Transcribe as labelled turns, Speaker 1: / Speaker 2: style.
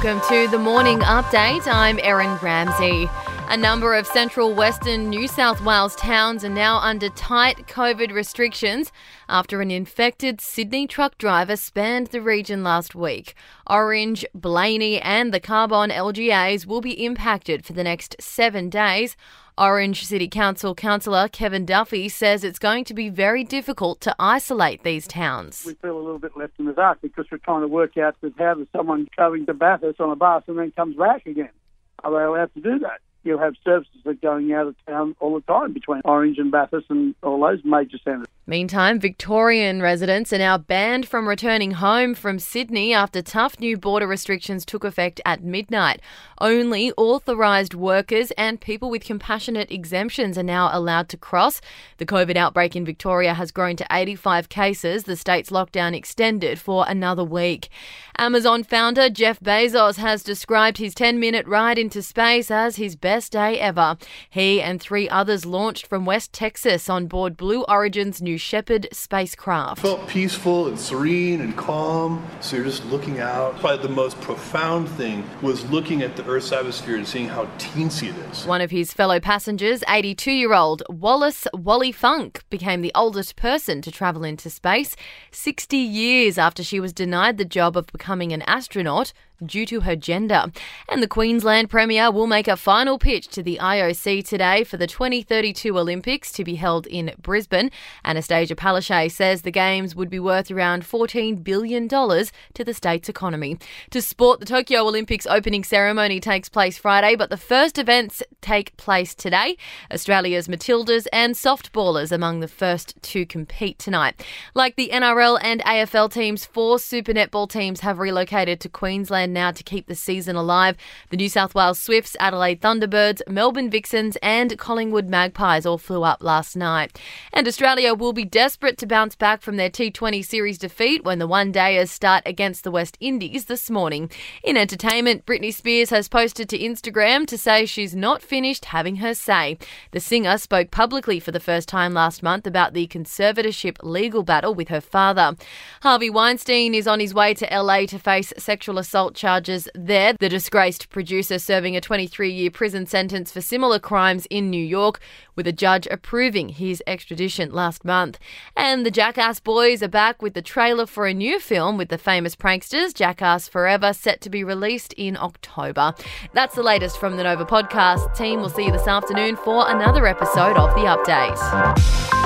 Speaker 1: Welcome to the morning update. I'm Erin Ramsey. A number of central western New South Wales towns are now under tight COVID restrictions after an infected Sydney truck driver spanned the region last week. Orange, Blayney, and the Cabonne LGAs will be impacted for the next seven days. Orange City Council councillor Kevin Duffy says it's going to be very difficult to isolate these towns.
Speaker 2: We feel a little bit left in the dark because we're trying to work out how does someone going to Bathurst on a bus and then comes back again? Are they allowed to do that? you'll have services that are going out of town all the time between Orange and Bathurst and all those major centres.
Speaker 1: Meantime, Victorian residents are now banned from returning home from Sydney after tough new border restrictions took effect at midnight. Only authorised workers and people with compassionate exemptions are now allowed to cross. The COVID outbreak in Victoria has grown to 85 cases. The state's lockdown extended for another week. Amazon founder Jeff Bezos has described his 10 minute ride into space as his best day ever. He and three others launched from West Texas on board Blue Origin's New Shepard spacecraft.
Speaker 3: Felt peaceful and serene and calm. So you're just looking out. Probably the most profound thing was looking at the Earth's atmosphere and seeing how teensy it is.
Speaker 1: One of his fellow passengers, 82 year old Wallace Wally Funk, became the oldest person to travel into space 60 years after she was denied the job of becoming an astronaut due to her gender. And the Queensland Premier will make a final pitch to the IOC today for the 2032 Olympics to be held in Brisbane. Annastacia Palaszczuk says the Games would be worth around $14 billion to the state's economy. To sport, the Tokyo Olympics opening ceremony takes place Friday, but the first events take place today. Australia's Matildas and softballers among the first to compete tonight. Like the NRL and AFL teams, four Super Netball teams have relocated to Queensland now to keep the season alive. The New South Wales Swifts, Adelaide Thunderbirds, Melbourne Vixens, and Collingwood Magpies all flew up last night. And Australia will be desperate to bounce back from their T20 series defeat when the one dayers start against the West Indies this morning. In entertainment, Britney Spears has posted to Instagram to say she's not finished having her say. The singer spoke publicly for the first time last month about the conservatorship legal battle with her father. Harvey Weinstein is on his way to LA to face sexual assault charges there. The disgraced producer serving a 23 year prison sentence for similar crimes in New York, with a judge approving his extradition last month. And the Jackass Boys are back with the trailer for a new film with the famous pranksters, Jackass Forever, set to be released in October. That's the latest from the Nova podcast team. We'll see you this afternoon for another episode of The Update.